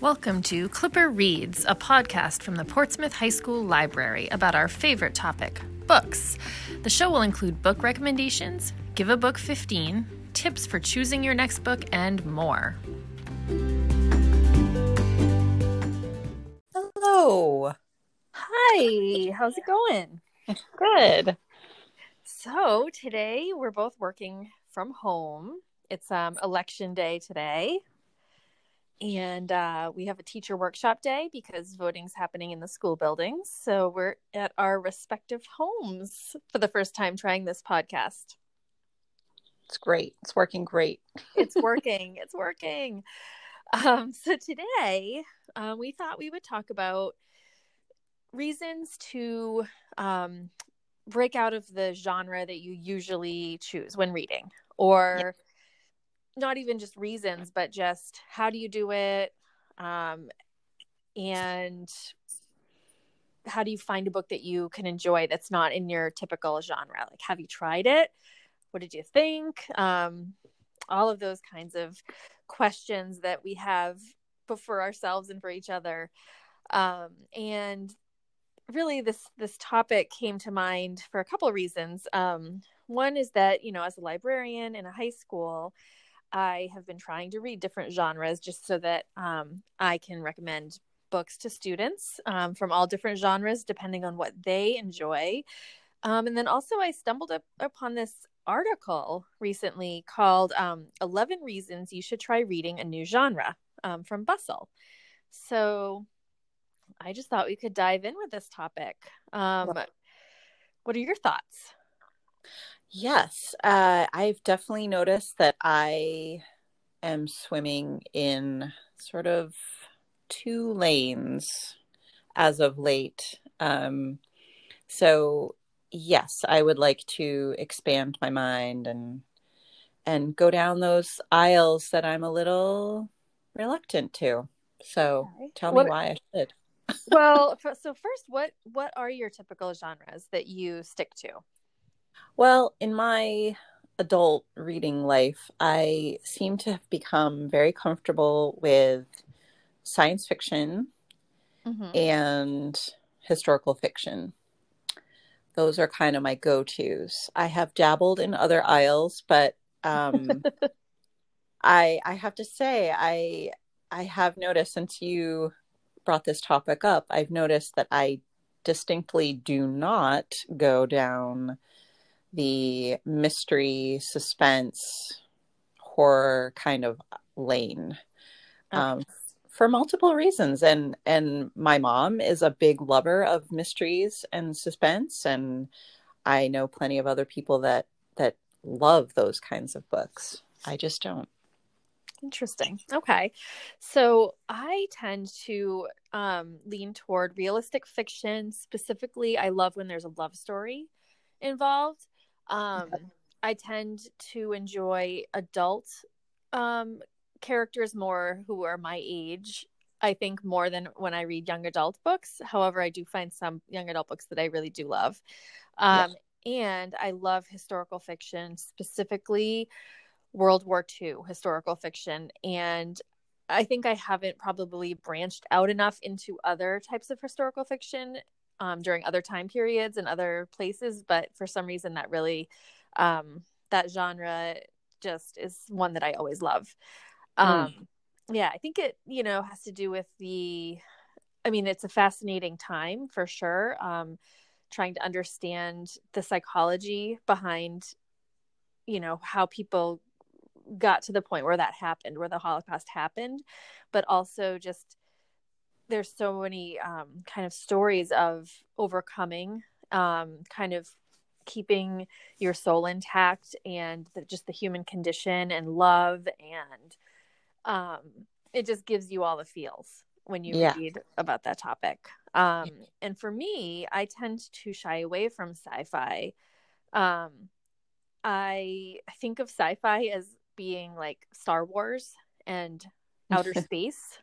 Welcome to Clipper Reads, a podcast from the Portsmouth High School Library about our favorite topic books. The show will include book recommendations, Give a Book 15, tips for choosing your next book, and more. Hello. Hi, how's it going? Good. So, today we're both working from home. It's um, election day today and uh, we have a teacher workshop day because voting's happening in the school buildings. So we're at our respective homes for the first time trying this podcast. It's great. It's working great. it's working. It's working. Um, so today um, we thought we would talk about reasons to um, break out of the genre that you usually choose when reading or not even just reasons, but just how do you do it? Um, and how do you find a book that you can enjoy that's not in your typical genre? Like, have you tried it? What did you think? Um, all of those kinds of questions that we have for ourselves and for each other. Um, and really, this this topic came to mind for a couple of reasons. Um, one is that you know, as a librarian in a high school, I have been trying to read different genres just so that um, I can recommend books to students um, from all different genres depending on what they enjoy. Um, and then also, I stumbled up upon this article recently called um, 11 Reasons You Should Try Reading a New Genre um, from Bustle. So I just thought we could dive in with this topic. Um, what are your thoughts? Yes, uh, I've definitely noticed that I am swimming in sort of two lanes as of late. Um, so yes, I would like to expand my mind and and go down those aisles that I'm a little reluctant to. So okay. tell what, me why I should. well, so first, what what are your typical genres that you stick to? Well, in my adult reading life, I seem to have become very comfortable with science fiction mm-hmm. and historical fiction. Those are kind of my go tos. I have dabbled in other aisles, but um, I I have to say I I have noticed since you brought this topic up, I've noticed that I distinctly do not go down the mystery, suspense, horror kind of lane. Okay. Um, for multiple reasons. And and my mom is a big lover of mysteries and suspense. And i know plenty of other people that that love those kinds of books. I just don't. Interesting. Okay. So i tend to um, lean toward realistic fiction. Specifically i love when there's a love story involved um, I tend to enjoy adult um, characters more who are my age. I think more than when I read young adult books. However, I do find some young adult books that I really do love. Um, And I love historical fiction, specifically World War II historical fiction. And I think I haven't probably branched out enough into other types of historical fiction um, during other time periods and other places, but for some reason that really um, that genre just is one that I always love. Hmm. Um, mm. Yeah, I think it you know has to do with the. I mean, it's a fascinating time for sure. Um, trying to understand the psychology behind, you know, how people got to the point where that happened, where the Holocaust happened, but also just there's so many um, kind of stories of overcoming, um, kind of keeping your soul intact and the, just the human condition and love and um, it just gives you all the feels when you yeah. read about that topic. Um, and for me, I tend to shy away from sci-fi. Um, I think of sci-fi as being like Star Wars and outer space.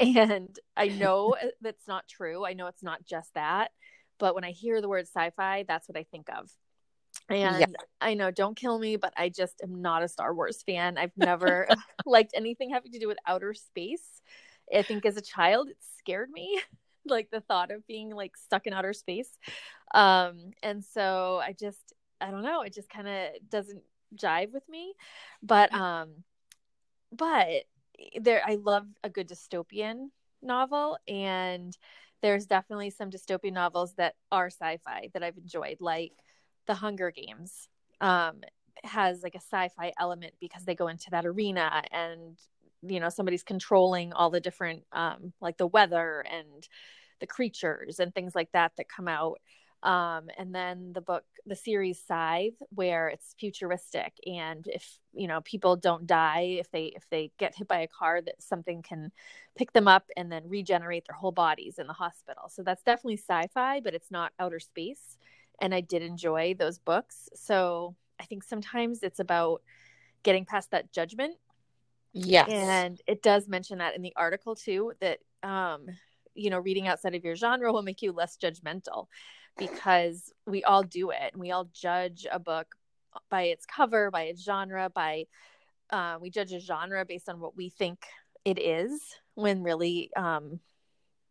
And I know that's not true. I know it's not just that. But when I hear the word sci fi, that's what I think of. And yeah. I know, don't kill me, but I just am not a Star Wars fan. I've never liked anything having to do with outer space. I think as a child, it scared me, like the thought of being like stuck in outer space. Um, and so I just, I don't know, it just kind of doesn't jive with me. But, um, but there, I love a good dystopian novel, and there's definitely some dystopian novels that are sci-fi that I've enjoyed, like The Hunger Games. Um, has like a sci-fi element because they go into that arena and you know somebody's controlling all the different um like the weather and the creatures and things like that that come out um, and then the book the series scythe where it's futuristic and if you know people don't die if they if they get hit by a car that something can pick them up and then regenerate their whole bodies in the hospital. So that's definitely sci-fi but it's not outer space and i did enjoy those books. So i think sometimes it's about getting past that judgment. Yes. And it does mention that in the article too that um you know reading outside of your genre will make you less judgmental because we all do it. And we all judge a book by its cover by its genre by uh, we judge a genre based on what we think it is when really um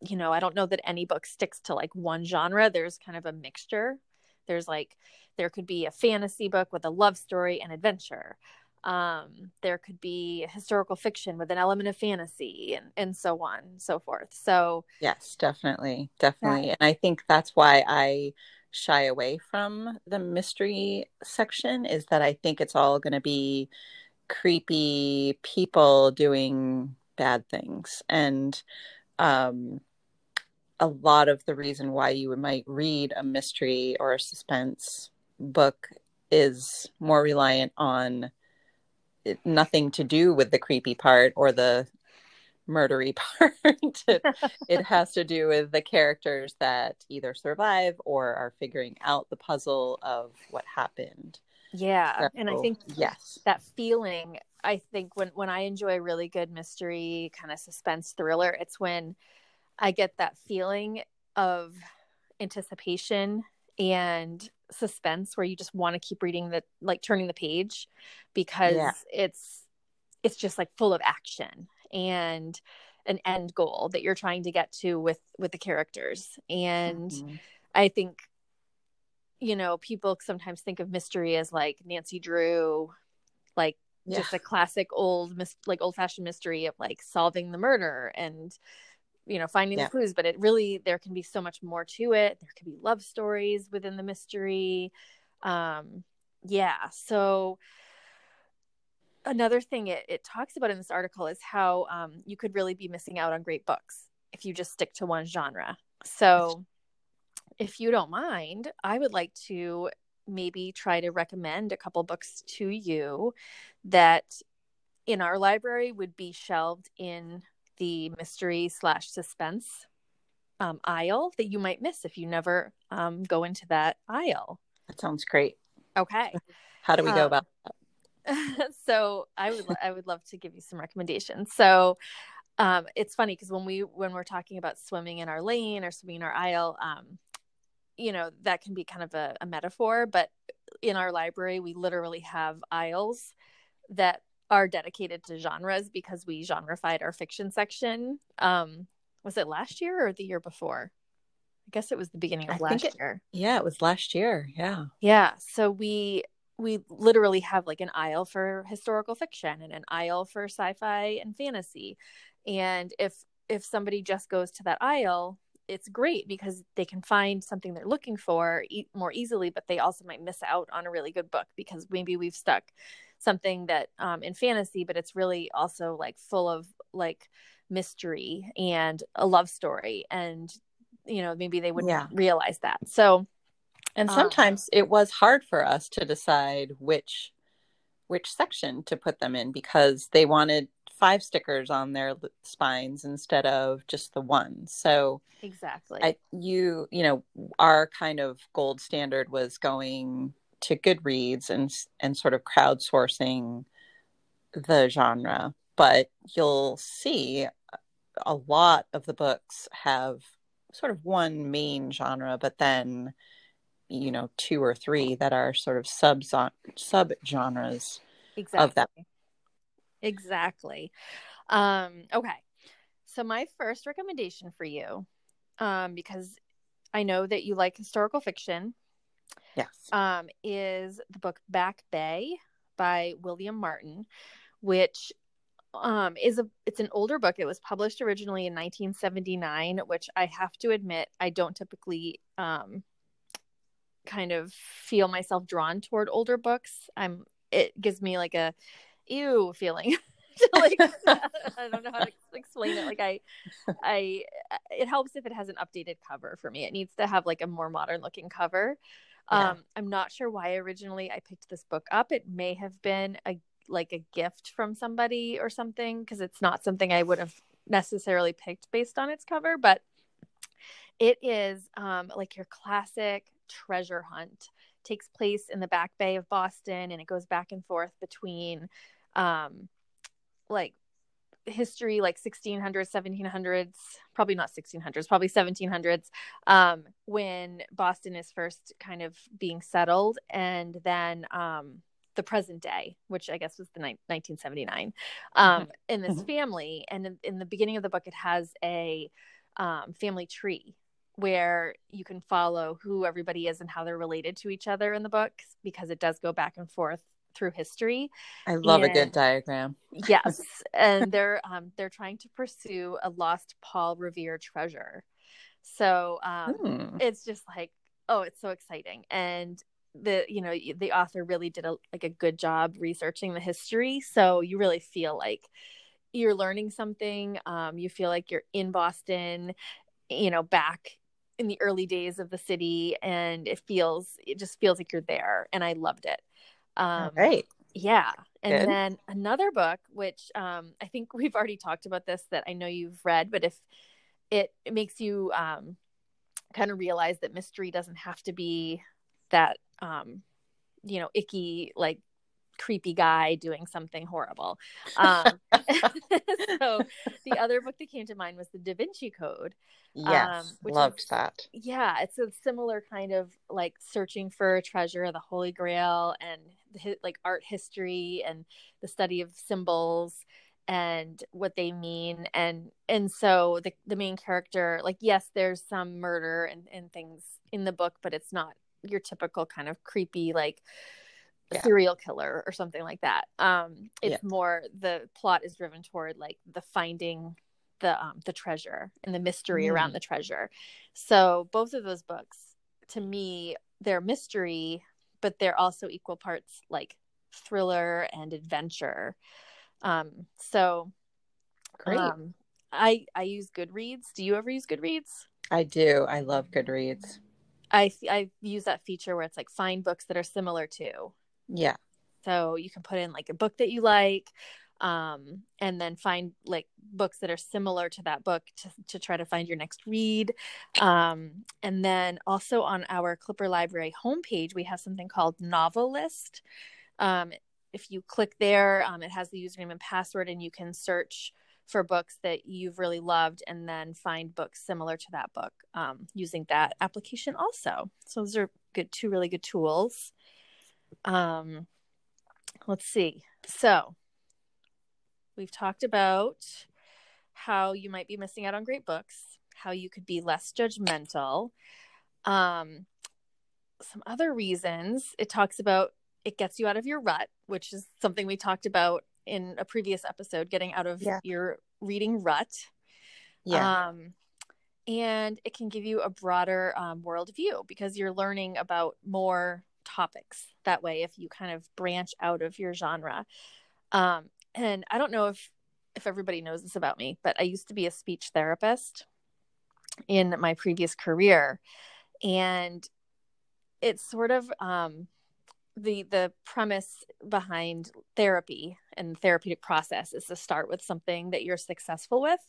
you know i don't know that any book sticks to like one genre. There's kind of a mixture. There's like there could be a fantasy book with a love story and adventure um, there could be historical fiction with an element of fantasy and, and so on and so forth. So yes definitely definitely. Yeah. and i think that's why i shy away from the mystery section is that i think it's all going to be creepy people doing bad things. And um, a lot of the reason why you might read a mystery or a suspense book is more reliant on nothing to do with the creepy part or the murdery part. it, it, has to do with the characters that either survive or are figuring out the puzzle of what happened. Yeah, so, and I think yes, that feeling. I think when when I enjoy a really good mystery kind of suspense thriller, it's when I get that feeling of anticipation and suspense where you just want to keep reading the like turning the page because yeah. it's it's just like full of action and an end goal that you're trying to get to with with the characters and mm-hmm. i think you know people sometimes think of mystery as like nancy drew like yeah. just a classic old like old fashioned mystery of like solving the murder and you know finding yeah. the clues but it really there can be so much more to it. There could be love stories within the mystery. Um yeah so another thing it, it talks about in this article is how um, you could really be missing out on great books if you just stick to one genre. So if you don't mind i would like to maybe try to recommend a couple books to you that in our library would be shelved in the mystery slash suspense um, aisle that you might miss if you never um, go into that aisle. That sounds great. Okay. How do we go um, about that? so I would I would love to give you some recommendations. So um, it's funny because when we when we're talking about swimming in our lane or swimming in our aisle, um, you know that can be kind of a, a metaphor. But in our library, we literally have aisles that are dedicated to genres because we genrefied our fiction section. Um, was it last year or the year before? I guess it was the beginning of I last it, year. Yeah, it was last year. Yeah. Yeah. So we we literally have like an aisle for historical fiction and an aisle for sci-fi and fantasy. And if if somebody just goes to that aisle, it's great because they can find something they're looking for e- more easily, but they also might miss out on a really good book because maybe we've stuck something that um, in fantasy, but it's really also like full of like mystery and a love story. And, you know, maybe they wouldn't yeah. realize that. So, and um, sometimes um, it was hard for us to decide which which section to put them in because they wanted five stickers on their spines instead of just the one. So exactly, I, you you know our kind of gold standard was going to Goodreads and and sort of crowdsourcing the genre, but you'll see a lot of the books have sort of one main genre, but then you know two or three that are sort of sub sub genres exactly. of that. Exactly. Um, okay. So my first recommendation for you, um, because I know that you like historical fiction, yes, um, is the book Back Bay by William Martin, which um, is a it's an older book. It was published originally in 1979, which I have to admit I don't typically um, kind of feel myself drawn toward older books. I'm it gives me like a ew feeling. like I don't know how to explain it. Like I, I, it helps if it has an updated cover for me. It needs to have like a more modern looking cover. Yeah. Um, I'm not sure why originally I picked this book up. It may have been a like a gift from somebody or something because it's not something I would have necessarily picked based on its cover, but it is um, like your classic treasure hunt. Takes place in the back bay of Boston and it goes back and forth between um, like history like 1600s 1700s probably not 1600s probably 1700s um, when boston is first kind of being settled and then um, the present day which i guess was the ni- 1979 um, mm-hmm. in this mm-hmm. family and in, in, the beginning of the book it has a um, family tree where you can follow who everybody is and how they're related to each other in the book because it does go back and forth through history. I love and, a good diagram. yes, and they're um, they're trying to pursue a lost Paul Revere treasure. So um, hmm. it's just like oh, it's so exciting, and the you know the author really did a like a good job researching the history, so you really feel like you're learning something. Um, you feel like you're in Boston, you know, back in the early days of the city, and it feels it just feels like you're there, and I loved it. Um, right. Yeah. And Good. then another book, which um, I think we've already talked about this that I know you've read, but if it, it makes you um, kind of realize that mystery doesn't have to be that, um, you know, icky, like creepy guy doing something horrible. Um, so the other book that came to mind was The Da Vinci Code. Yes, um, loved is, that. Yeah, it's a similar kind of like searching for a treasure, the Holy Grail, and the, like art history and the study of symbols and what they mean and and so the the main character like yes there's some murder and, and things in the book but it's not your typical kind of creepy like yeah. serial killer or something like that. Um, it's yeah. more the plot is driven toward like the finding the um, the treasure and the mystery mm. around the treasure. So both of those books, to me, they're mystery, but they're also equal parts like thriller and adventure. Um, so great. Um, I I use Goodreads. Do you ever use Goodreads? I do. I love Goodreads. I I use that feature where it's like find books that are similar to. Yeah. So you can put in like a book that you like, um, and then find like books that are similar to that book to, to try to find your next read. Um, and then also on our Clipper Library homepage, we have something called NoveList. Um, if you click there, um, it has the username and password, and you can search for books that you've really loved and then find books similar to that book um, using that application also. So those are good, two really good tools. Um, let's see. So we've talked about how you might be missing out on great books, how you could be less judgmental. Um, some other reasons it talks about it gets you out of your rut, which is something we talked about in a previous episode, getting out of yeah. your reading rut. Yeah. Um, and it can give you a broader um, worldview because you're learning about more topics that way if you kind of branch out of your genre. Um, and I don't know if if everybody knows this about me, but I used to be a speech therapist in my previous career, and it's sort of um, the the premise behind therapy and therapeutic process is to start with something that you're successful with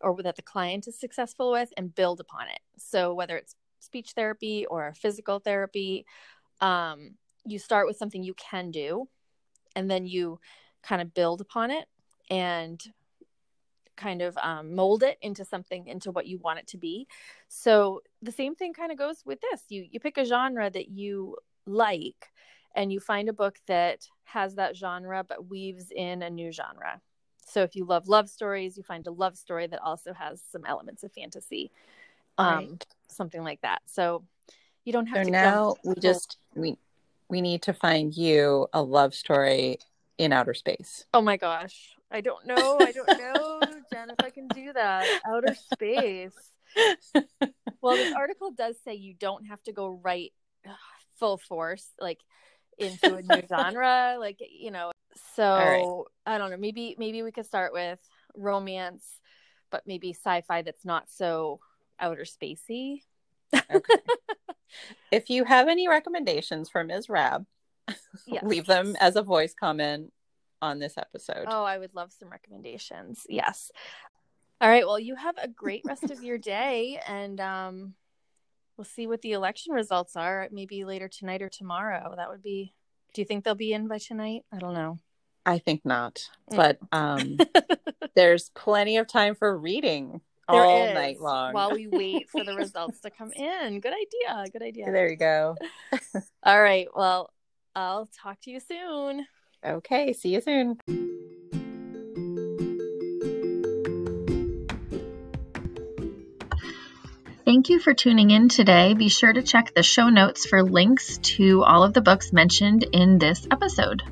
or that the client is successful with and build upon it so whether it's speech therapy or physical therapy um, you start with something you can do and then you kind of build upon it and kind of um, mold it into something into what you want it to be so the same thing kind of goes with this you you pick a genre that you like and you find a book that has that genre but weaves in a new genre so if you love love stories, you find a love story that also has some elements of fantasy, um, right. something like that. So you don't have so to. now we just we we need to find you a love story in outer space. Oh my gosh, I don't know. I don't know, Jen, if I can do that. Outer space. well, this article does say you don't have to go right full force, like into a new genre, like you know. So right. I don't know. Maybe maybe we could start with romance, but maybe sci-fi that's not so outer spacey. Okay. If you have any recommendations for Ms. Rab, yes. leave them as a voice comment on this episode. Oh, I would love some recommendations. Yes. All right. Well, you have a great rest of your day, and um, we'll see what the election results are. Maybe later tonight or tomorrow. That would be. Do you think they'll be in by tonight? I don't know. I think not, but um, there's plenty of time for reading there all is, night long while we wait for the results to come in. Good idea. Good idea. There you go. all right. Well, I'll talk to you soon. Okay. See you soon. Thank you for tuning in today. Be sure to check the show notes for links to all of the books mentioned in this episode.